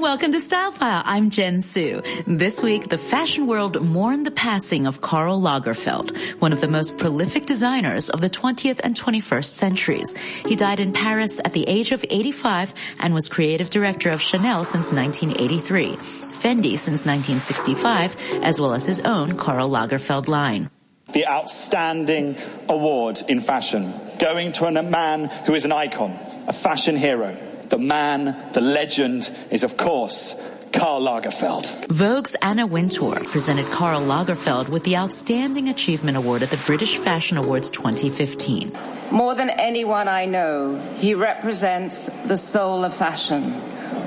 and welcome to Style File. I'm Jen Su. This week, the fashion world mourned the passing of Karl Lagerfeld, one of the most prolific designers of the 20th and 21st centuries. He died in Paris at the age of 85 and was creative director of Chanel since 1983, Fendi since 1965, as well as his own Karl Lagerfeld line the outstanding award in fashion, going to a man who is an icon, a fashion hero. The man, the legend is of course Karl Lagerfeld. Vogue's Anna Wintour presented Karl Lagerfeld with the Outstanding Achievement Award at the British Fashion Awards 2015. More than anyone I know, he represents the soul of fashion.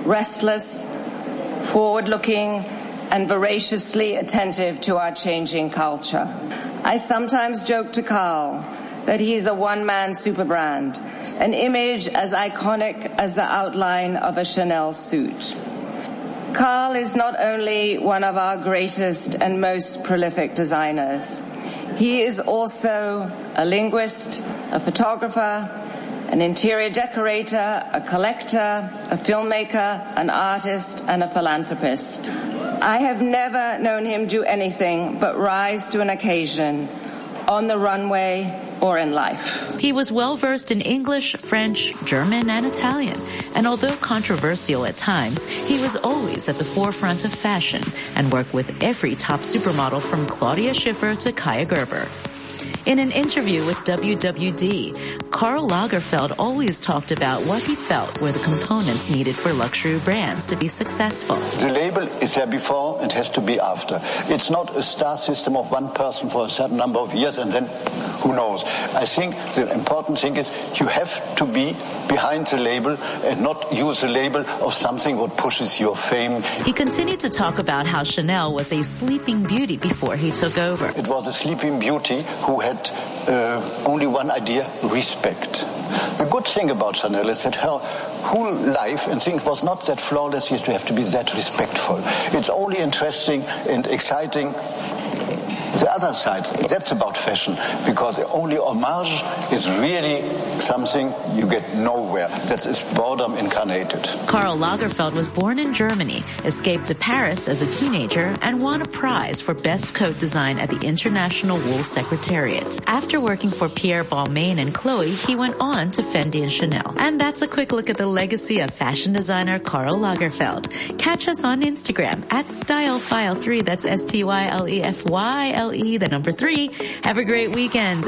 Restless, forward-looking, and voraciously attentive to our changing culture. I sometimes joke to Karl that he's a one-man super brand, an image as iconic as the outline of a Chanel suit. Karl is not only one of our greatest and most prolific designers, he is also a linguist, a photographer, an interior decorator, a collector, a filmmaker, an artist, and a philanthropist. I have never known him do anything but rise to an occasion on the runway or in life. He was well versed in English, French, German, and Italian. And although controversial at times, he was always at the forefront of fashion and worked with every top supermodel from Claudia Schiffer to Kaia Gerber. In an interview with WWD, Karl Lagerfeld always talked about what he felt were the components needed for luxury brands to be successful. The label is there before and has to be after. It's not a star system of one person for a certain number of years and then who knows. I think the important thing is you have to be behind the label and not use the label of something what pushes your fame. He continued to talk about how Chanel was a sleeping beauty before he took over. It was a sleeping beauty who had uh, only one idea, respect. The good thing about Chanel is that her whole life and things was not that flawless, you have to be that respectful. It's only interesting and exciting the other side, that's about fashion, because only homage is really something you get nowhere. That is boredom incarnated. Karl Lagerfeld was born in Germany, escaped to Paris as a teenager, and won a prize for best coat design at the International Wool Secretariat. After working for Pierre Balmain and Chloe, he went on to Fendi and Chanel. And that's a quick look at the legacy of fashion designer Karl Lagerfeld. Catch us on Instagram at StyleFile3, that's S-T-Y-L-E-F-Y-L-E, the number three. Have a great weekend.